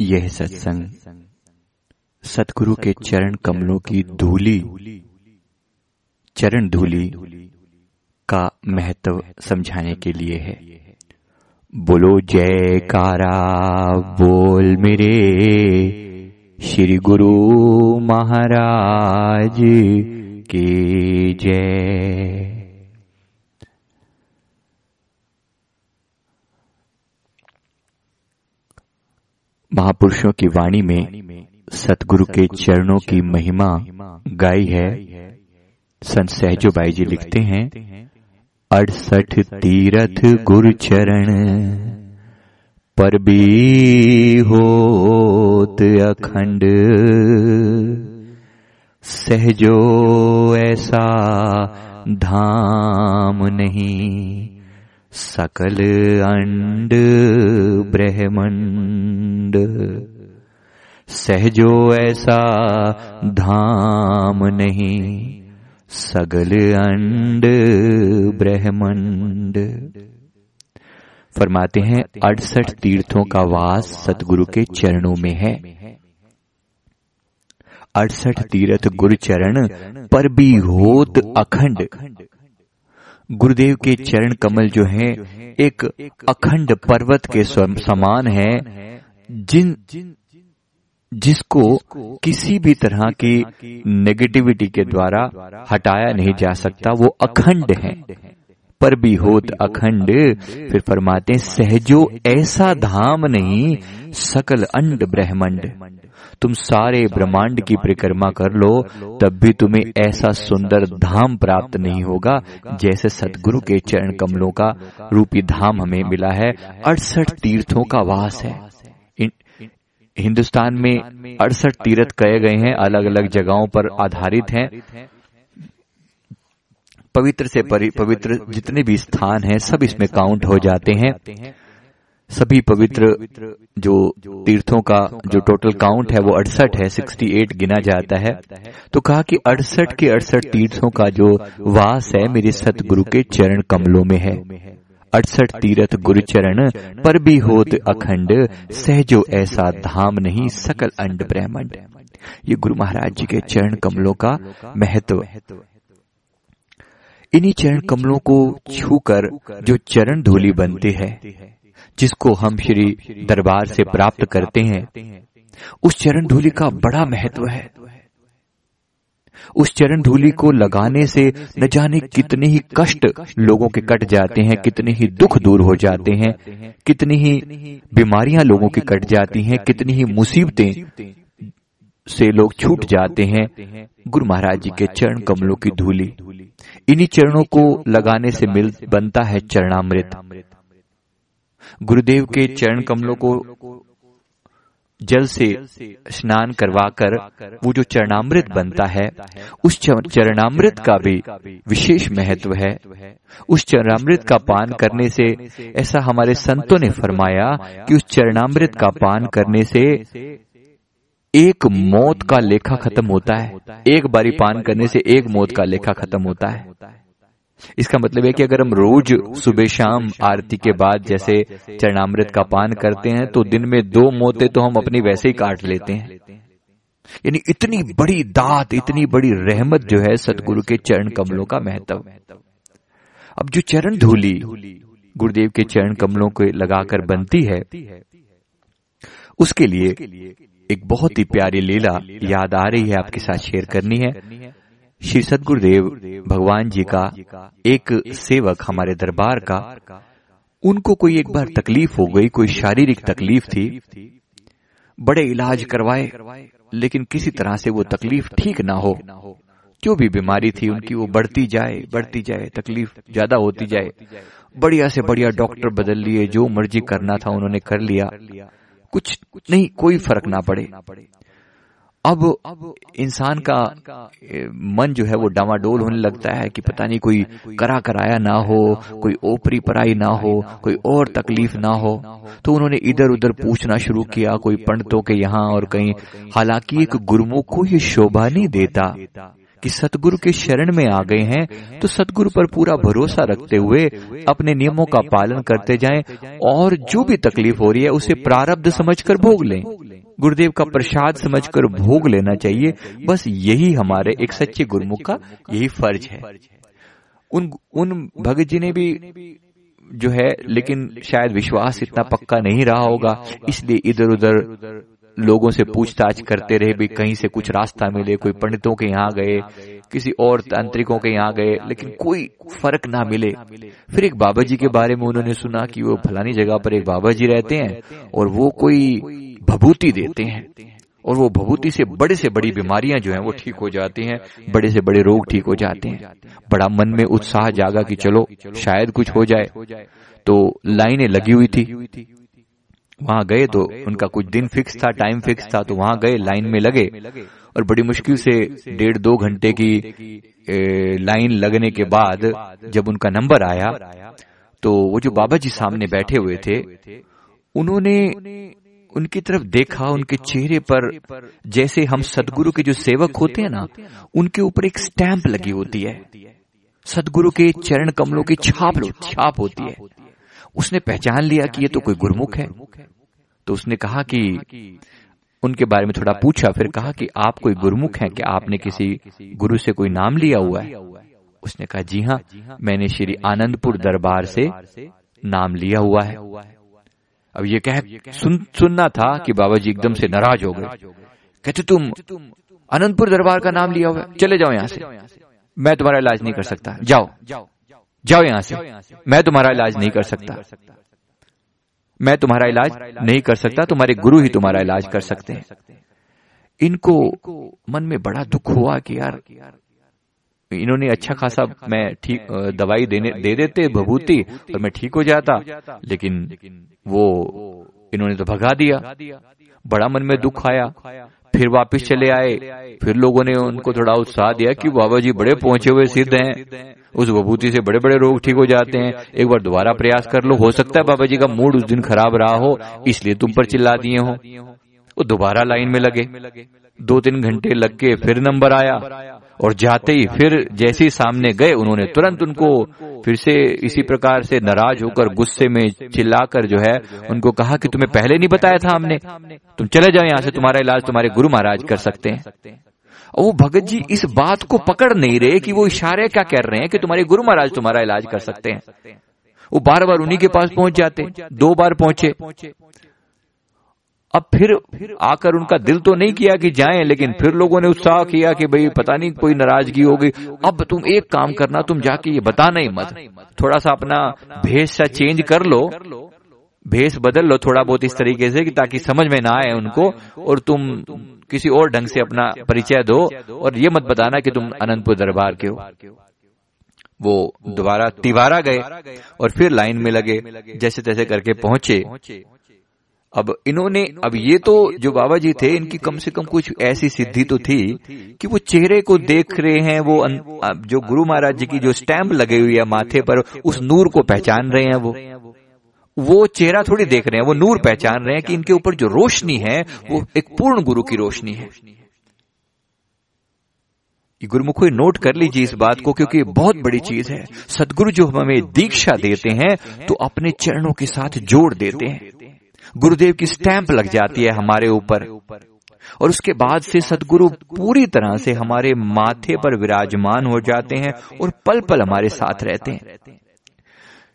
यह सत्संग, सतगुरु के चरण कमलों की धूली, चरण धूली का महत्व समझाने के लिए है। बोलो, जयकारा, बोल मेरे श्री गुरु महाराज की जय। महापुरुषों की वाणी में सतगुरु के चरणों की महिमा गाई है। संत सहजो बाई जी लिखते हैं अड़सठ तीरथ गुरु चरण पर भी होत अखंड। सहजो ऐसा धाम नहीं सकल अंड, ब्रह्मंड। सहजो ऐसा धाम नहीं सगल अंड, ब्रह्मंड। फरमाते हैं, अड़सठ तीर्थों का वास सतगुरु के चरणों में है। अड़सठ तीर्थ गुरु चरण पर भी होत अखंड। गुरुदेव के चरण कमल जो हैं एक अखंड पर्वत के समान है जिन जिसको किसी भी तरह की नेगेटिविटी के द्वारा हटाया नहीं जा सकता वो अखंड है। पर भी होत अखंड। फिर फरमाते सहजो ऐसा धाम नहीं सकल अंड ब्रह्मंड। तुम सारे ब्रह्मांड की परिक्रमा कर लो तब भी तुम्हें ऐसा सुंदर धाम प्राप्त नहीं होगा जैसे सदगुरु के चरण कमलों का रूपी धाम हमें मिला है अड़सठ तीर्थों का वास है। हिंदुस्तान में अड़सठ तीर्थ कहे गए हैं अलग अलग जगहों पर आधारित हैं। पवित्र से पवित्र जितने भी स्थान हैं सब इसमें काउंट हो। जाते हैं। सभी पवित्र जो तीर्थों का जो टोटल काउंट है वो अड़सठ है 68 गिना जाता है। तो कहा कि अड़सठ के अड़सठ तीर्थों का जो वास है मेरे सतगुरु के चरण कमलों में है। अड़सठ तीर्थ गुरु चरण पर भी होत अखंड सहजो ऐसा धाम नहीं सकल अंड ब्रह्मंड। ये गुरु महाराज जी के चरण कमलों का महत्व। इन्हीं चरण कमलों को छूकर जो चरण धूली बनते हैं। जिसको हम श्री दरबार से प्राप्त करते हैं, उस चरण धूलि का बड़ा महत्व है। उस चरण धूलि को लगाने से न जाने कितने ही कष्ट लोगों के कट जाते हैं, कितने ही दुख दूर हो जाते हैं, कितनी ही बीमारियाँ लोगों की कट जाती हैं, कितनी ही मुसीबतें से लोग छूट जाते हैं, गुरु महाराज जी के चरण कमलों की धूली। इन्हीं चरणों को लगाने से मिल बनता है चरणामृत। गुरुदेव के चरण कमलों को जल से स्नान करवाकर वो जो चरणामृत बनता है उस चरणामृत का भी विशेष महत्व है। उस चरणामृत का पान करने से ऐसा हमारे संतों ने फरमाया कि उस चरणामृत का पान करने से एक मौत का लेखा खत्म होता है। एक बारी पान करने से एक मौत का लेखा खत्म होता है। इसका मतलब है कि अगर हम रोज सुबह शाम आरती के बाद जैसे चरणामृत का पान करते हैं तो दिन में दो मोते तो हम अपनी वैसे ही काट लेते हैं। यानी इतनी बड़ी दात, इतनी बड़ी रहमत जो है सतगुरु के चरण कमलों का महत्व। अब जो चरण धूली गुरुदेव के चरण कमलों को लगाकर बनती है, उसके लिए एक बहुत ही प्यारी लीला याद आ रही है, आपके साथ शेयर करनी है। श्री सदगुरुदेव भगवान जी का एक सेवक हमारे दरबार का, उनको कोई एक बार तकलीफ़ हो गई, कोई शारीरिक तकलीफ़ थी, बड़े इलाज करवाए, लेकिन किसी तरह से वो तकलीफ़ ठीक ना हो। जो भी बीमारी थी उनकी वो बढ़ती जाए बढ़ती जाए, तकलीफ़ ज़्यादा होती जाए। बढ़िया से बढ़िया डॉक्टर बदल लिए, जो मर्ज़ी करना था उन्होंने कर लिया। कुछ नहीं, कोई फ़र्क ना पड़े। अब इंसान का मन जो है वो डामाडोल होने लगता है कि पता नहीं कोई करा कराया ना हो, कोई ओपरी पराई ना हो, कोई और तकलीफ़ ना हो। तो उन्होंने इधर उधर पूछना शुरू किया, कोई पंडितों के यहाँ और कहीं, हालाँकि एक गुरुमुख को ये शोभा नहीं देता। कि सतगुरु के शरण में आ गए हैं तो सतगुरु पर पूरा भरोसा रखते हुए अपने नियमों का पालन करते जाएँ और जो भी तकलीफ़ हो रही है उसे प्रारब्ध समझकर भोग लें। गुरुदेव का प्रसाद समझकर भोग लेना चाहिए। बस यही हमारे एक सच्चे गुरुमुख का यही फ़र्ज़ है। उन उन भगत जी ने भी जो है, लेकिन शायद विश्वास इतना पक्का नहीं रहा होगा, इसलिए इधर उधर लोगों से पूछताछ करते रहे, भी कहीं से कुछ रास्ता मिले, कोई पंडितों के यहाँ गए, किसी और तांत्रिकों के यहाँ गए, लेकिन कोई फ़र्क ना मिले। फिर एक बाबा जी के बारे में उन्होंने सुना कि वो फलानी जगह पर एक बाबा जी रहते हैं और वो कोई भभूति देते हैं। और वो भभूति से बड़े से बड़ी बीमारियाँ जो हैं, वो ठीक हो जाती हैं, बड़े से बड़े रोग ठीक हो जाते हैं। बड़ा मन में उत्साह जागा कि चलो, शायद कुछ हो जाए। तो लाइनें लगी हुई थी। वहाँ गए तो उनका कुछ दिन फिक्स था टाइम फिक्स था तो वहाँ गए लाइन में लगे। और बड़ी मुश्किल से डेढ़ दो घंटे की लाइन लगने के बाद जब उनका नंबर आया तो वो जो बाबा जी सामने बैठे हुए थे उन्होंने उनकी तरफ़ देखा उनके चेहरे पर जैसे हम सदगुरु के जो सेवक होते हैं ना उनके ऊपर एक स्टैंप लगी होती है। सदगुरु के चरण कमलों की छाप छाप होती है। उसने पहचान लिया कि ये तो कोई गुरमुख है। तो उसने कहा कि उनके बारे में थोड़ा पूछा फिर कहा कि आप कोई गुरमुख हैं क्या आपने किसी गुरु से कोई नाम लिया हुआ है? उसने कहा जी हाँ मैंने श्री आनंदपुर दरबार से नाम लिया हुआ है। अब ये कह सुन, सुनना था कि बाबा जी एकदम से नाराज़ हो गए। कहते तुम अनंतपुर दरबार का नाम लिया हुआ चले जाओ यहाँ से। मैं तुम्हारा इलाज नहीं कर सकता। जाओ। जाओ यहाँ से। मैं तुम्हारा इलाज नहीं कर सकता। मैं तुम्हारा इलाज नहीं कर सकता, तुम्हारे गुरु ही तुम्हारा इलाज कर सकते हैं। इनको मन में बड़ा दुख हुआ कि यार, इन्होंने अच्छा खासा मैं ठीक दवाई देने, दे देते, भभूति, और मैं ठीक हो जाता। लेकिन वो इन्होंने तो भगा दिया। बड़ा मन में दुख आया। फिर वापस चले आए। फिर लोगों ने उनको थोड़ा उत्साह दिया कि बाबा जी बड़े पहुँचे हुए सिद्ध हैं। उस विभूति से बड़े बड़े रोग ठीक हो जाते हैं। एक बार दोबारा प्रयास कर लो। हो सकता है बाबा जी का मूड उस दिन खराब रहा हो, इसलिए तुम पर चिल्ला दिए हो। वो दोबारा लाइन में लगे। दो तीन घंटे लग के फिर नंबर आया। और जाते ही फिर जैसे ही सामने गए, उन्होंने तुरंत उनको फिर से इसी प्रकार से नाराज़ होकर गुस्से में चिल्लाकर जो है, उनको कहा कि तुम्हें पहले नहीं बताया था हमने। तुम चले जाओ यहाँ से, तुम्हारा इलाज तुम्हारे गुरु महाराज कर सकते हैं। और वो भगत जी इस बात को पकड़ नहीं रहे कि वो इशारे क्या कर रहे हैं कि तुम्हारे गुरु महाराज तुम्हारा इलाज कर सकते हैं। वो बार बार उन्हीं के पास पहुँच जाते, दो बार पहुँचे। अब फिर फिर आकर उनका दिल तो नहीं किया कि जाएँ, लेकिन फिर लोगों ने उत्साह किया कि भाई, पता नहीं कोई नाराज़गी होगी। अब तुम एक काम करना, तुम जाके ये बताना ही मत। थोड़ा सा अपना भेष सा चेंज कर लो। भेष बदल लो थोड़ा बहुत इस तरीके से कि ताकि समझ में ना आए उनको और तुम किसी और ढंग से अपना परिचय दो और ये मत बताना कि तुम अनंतपुर दरबार के हो। वो दोबारा तिवारा गए और फिर लाइन में लगे जैसे तैसे करके पहुँचे। अब इन्होंने अब ये तो जो बाबा जी थे, इनकी कम से कम कुछ ऐसी सिद्धि तो थी कि वो चेहरे को देख रहे हैं, वो जो गुरु महाराज जी की जो स्टैम्प लगे हुई है माथे पर, उस नूर को पहचान रहे हैं वो। वो चेहरा थोड़ी देख रहे हैं, वो नूर पहचान रहे हैं कि इनके ऊपर जो रोशनी है, वो एक पूर्ण गुरु की रोशनी है। गुरुमुखो नोट कर लीजिए इस बात को, क्योंकि बहुत बड़ी चीज़ है। सदगुरु जो हमें दीक्षा देते हैं तो अपने चरणों के साथ जोड़ देते हैं। गुरुदेव की स्टैंप लग जाती है हमारे ऊपर। और उसके बाद से सदगुरु पूरी तरह से हमारे माथे पर विराजमान हो जाते हैं और पल पल हमारे साथ रहते हैं।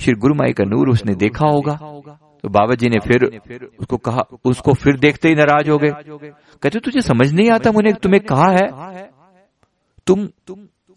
श्री गुरु माई का नूर उसने देखा होगा। तो बाबा जी ने फिर उसको कहा, उसको फिर देखते ही नाराज़ हो गए। कहते, तुझे समझ नहीं आता मुझे तुम्हें कहा है? तुम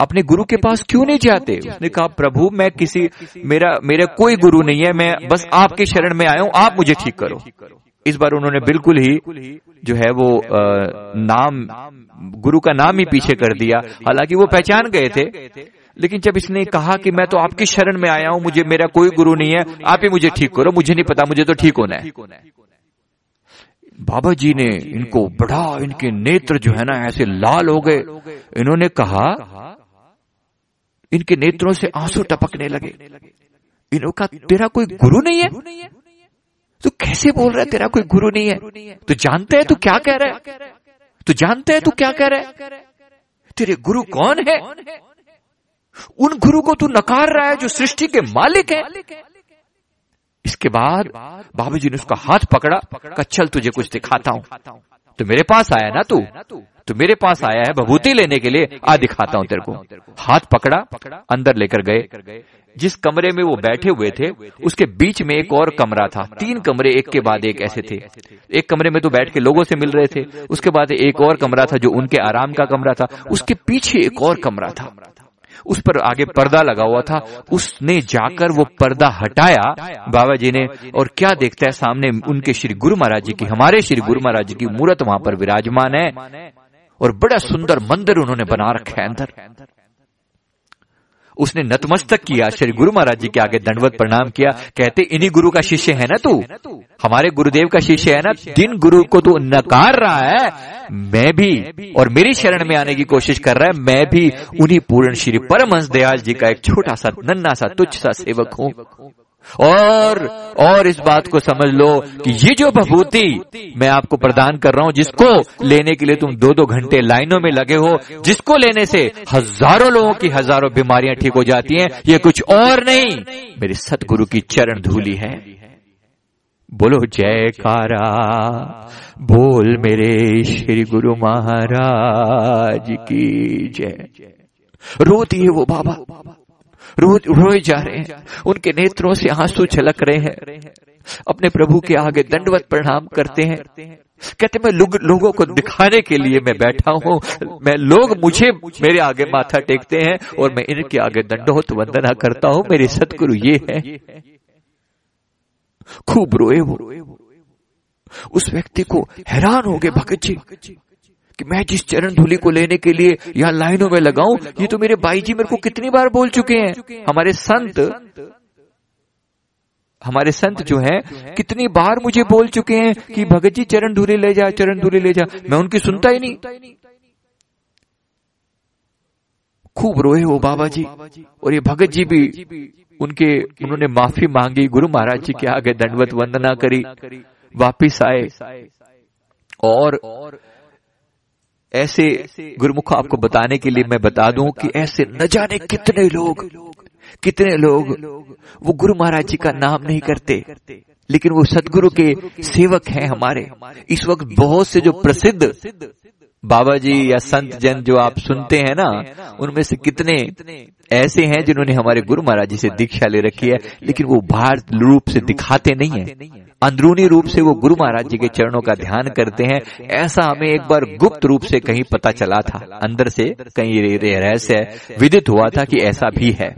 अपने गुरु के पास क्यों नहीं जाते? उसने कहा, प्रभु, मैं किसी, मेरा मेरा कोई गुरु नहीं है, मैं बस आपके शरण में आया हूँ, आप मुझे ठीक करो। इस बार उन्होंने बिल्कुल ही, जो है वो नाम, गुरु का नाम ही पीछे कर दिया। हालाँकि वो पहचान गए थे, लेकिन जब इसने कहा कि मैं तो आपकी शरण में आया हूँ, मुझे, मेरा कोई गुरु नहीं है, आप ही मुझे ठीक करो, मुझे नहीं पता, मुझे तो ठीक होना है। बाबा जी ने इनको, बड़ा इनके नेत्र जो है ना, ऐसे लाल हो गए। इन्होंने कहा इनके नेत्रों से आँसू टपकने लगे। इन्होंने का, तेरा कोई गुरु नहीं है? तू कैसे बोल रहा है तेरा कोई गुरु नहीं है? तू जानते है तू क्या कह रहा है? तू जानते है तू क्या कह रहा है? तेरे गुरु कौन है? उन गुरु को तू नकार रहा है जो सृष्टि के मालिक है। इसके बाद बाबू जी ने उसका हाथ पकड़ा का चल तुझे कुछ दिखाता हूँ। तो मेरे पास आया ना तू? तो मेरे पास आया है भभूति लेने के लिए। आ, दिखाता हूँ तेरे को। हाथ पकड़ा, अंदर लेकर गए। जिस कमरे में वो बैठे हुए थे, उसके बीच में एक और कमरा था। तीन कमरे एक के बाद एक ऐसे थे। एक कमरे में तो बैठ के लोगों से मिल रहे थे। उसके बाद एक और कमरा था जो उनके आराम का कमरा था। उसके पीछे एक और कमरा था। उस पर आगे पर्दा लगा हुआ था। उसने जाकर वो पर्दा हटाया बाबा जी ने, और क्या देखता है सामने उनके श्री गुरु महाराज जी की, हमारे श्री गुरु महाराज जी की मूर्त वहाँ पर विराजमान है। और बड़ा सुंदर मंदिर उन्होंने बना रखा है अंदर। उसने नतमस्तक किया, श्री गुरु महाराज जी के आगे दंडवत प्रणाम किया, कहते, इन्हीं गुरु का शिष्य है ना तू? हमारे गुरुदेव का शिष्य है ना? जिन गुरु को तू नकार रहा है, मैं भी और मेरी शरण में आने की कोशिश कर रहा है, मैं भी उन्हीं पूर्ण श्री परमहंस दयाल जी का एक छोटा सा नन्ना सा, तुच्छ सा सेवक हूँ। और और इस बात को समझ लो कि ये जो भभूति मैं आपको प्रदान कर रहा हूँ, जिसको लेने के लिए तुम दो दो घंटे लाइनों में लगे हो, जिसको लेने से हज़ारों लोगों की हज़ारों बीमारियाँ ठीक हो जाती हैं, ये कुछ और नहीं। मेरे सतगुरु की चरण धूली है। बोलो, जयकारा, बोल मेरे श्री गुरु महाराज की जय। रोती है वो बाबा। रोज रोए जा रहे हैं। उनके नेत्रों से आँसू छलक रहे हैं। अपने प्रभु के आगे दंडवत प्रणाम करते हैं। कहते मैं लोग, लोगों को दिखाने के लिए मैं बैठा हूँ। मैं लोग मुझे मेरे आगे माथा टेकते हैं और मैं इनके आगे दंडोत वंदना करता हूँ। मेरे सतगुरु ये है। खूब रोए वो। उस व्यक्ति को हैरान हो गए भगत जी। कि मैं जिस चरण धूलि को लेने के लिए यहाँ लाइनों में लगाऊँ, ये तो मेरे भाई जी मेरे को कितनी बार बोल चुके हैं। हमारे संत हमारे संत जो हैं, कितनी बार मुझे बोल चुके हैं कि भगत जी चरण धूले ले जा, चरण धूले ले जा। मैं उनकी सुनता ही नहीं। खूब रोए हो बाबा जी। और ये भगत जी भी उनके, उन्होंने माफ़ी मांगी, गुरु महाराज जी के आगे दंडवत वंदना करी, वापिस आए। और ऐसे गुरुमुख आपको बताने के लिए मैं बता दूँ कि ऐसे न जाने कितने लोग कितने लोग वो गुरु महाराज जी का नाम नहीं करते, लेकिन वो सदगुरु के सेवक हैं हमारे। इस वक्त बहुत से जो प्रसिद्ध बाबा जी या संत जन जो आप सुनते हैं ना, उनमें से कितने ऐसे हैं जिन्होंने हमारे गुरु महाराज जी से दीक्षा ले रखी है, लेकिन वो बाहर रूप से दिखाते नहीं है। अंदरूनी रूप से वो गुरु महाराज जी के चरणों का ध्यान करते हैं। ऐसा हमें एक बार गुप्त रूप से कहीं पता चला था। अंदर से कहीं रहस्य विदित हुआ था कि ऐसा भी है।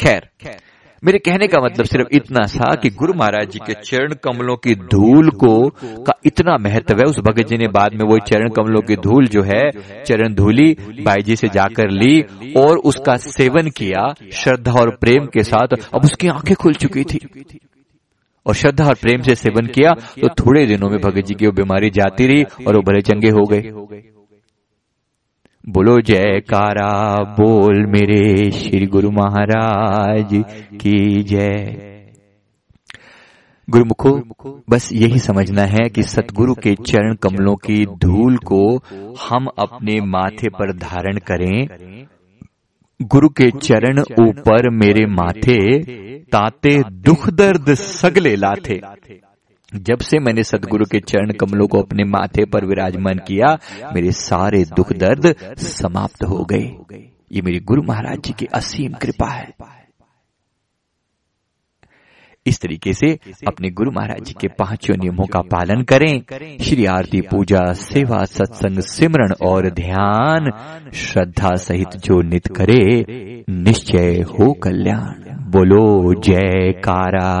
खैर खैर मेरे कहने का मतलब सिर्फ़ इतना सा कि गुरु महाराज जी के चरण कमलों की धूल को का इतना महत्व है उस भगत जी ने बाद में वो चरण कमलों की धूल जो है चरण धूली बाई जी से जाकर ली और उसका सेवन किया श्रद्धा और प्रेम के साथ। अब उसकी आँखें खुल चुकी थी। और श्रद्धा और प्रेम से सेवन किया तो थोड़े दिनों में भगत जी की वो बीमारी जाती रही और वो भले चंगे हो गए। बोलो जयकारा, बोल मेरे श्री गुरु महाराज की जय। गुरुमुखो, बस यही समझना है कि सतगुरु के चरण कमलों की धूल को हम अपने माथे पर धारण करें। गुरु के चरण ऊपर मेरे माथे ताते दुख दर्द सगले लाथे। जब से मैंने सदगुरु के चरण कमलों को अपने माथे पर विराजमान किया, मेरे सारे दुख दर्द समाप्त हो गए। ये मेरे गुरु महाराज जी की असीम कृपा है। इस तरीके से अपने गुरु महाराज जी के पाँचों नियमों का पालन करें। श्री आरती पूजा, सेवा, सत्संग सिमरण और ध्यान, श्रद्धा सहित जो नित करे, निश्चय हो कल्याण। बोलो, जयकारा।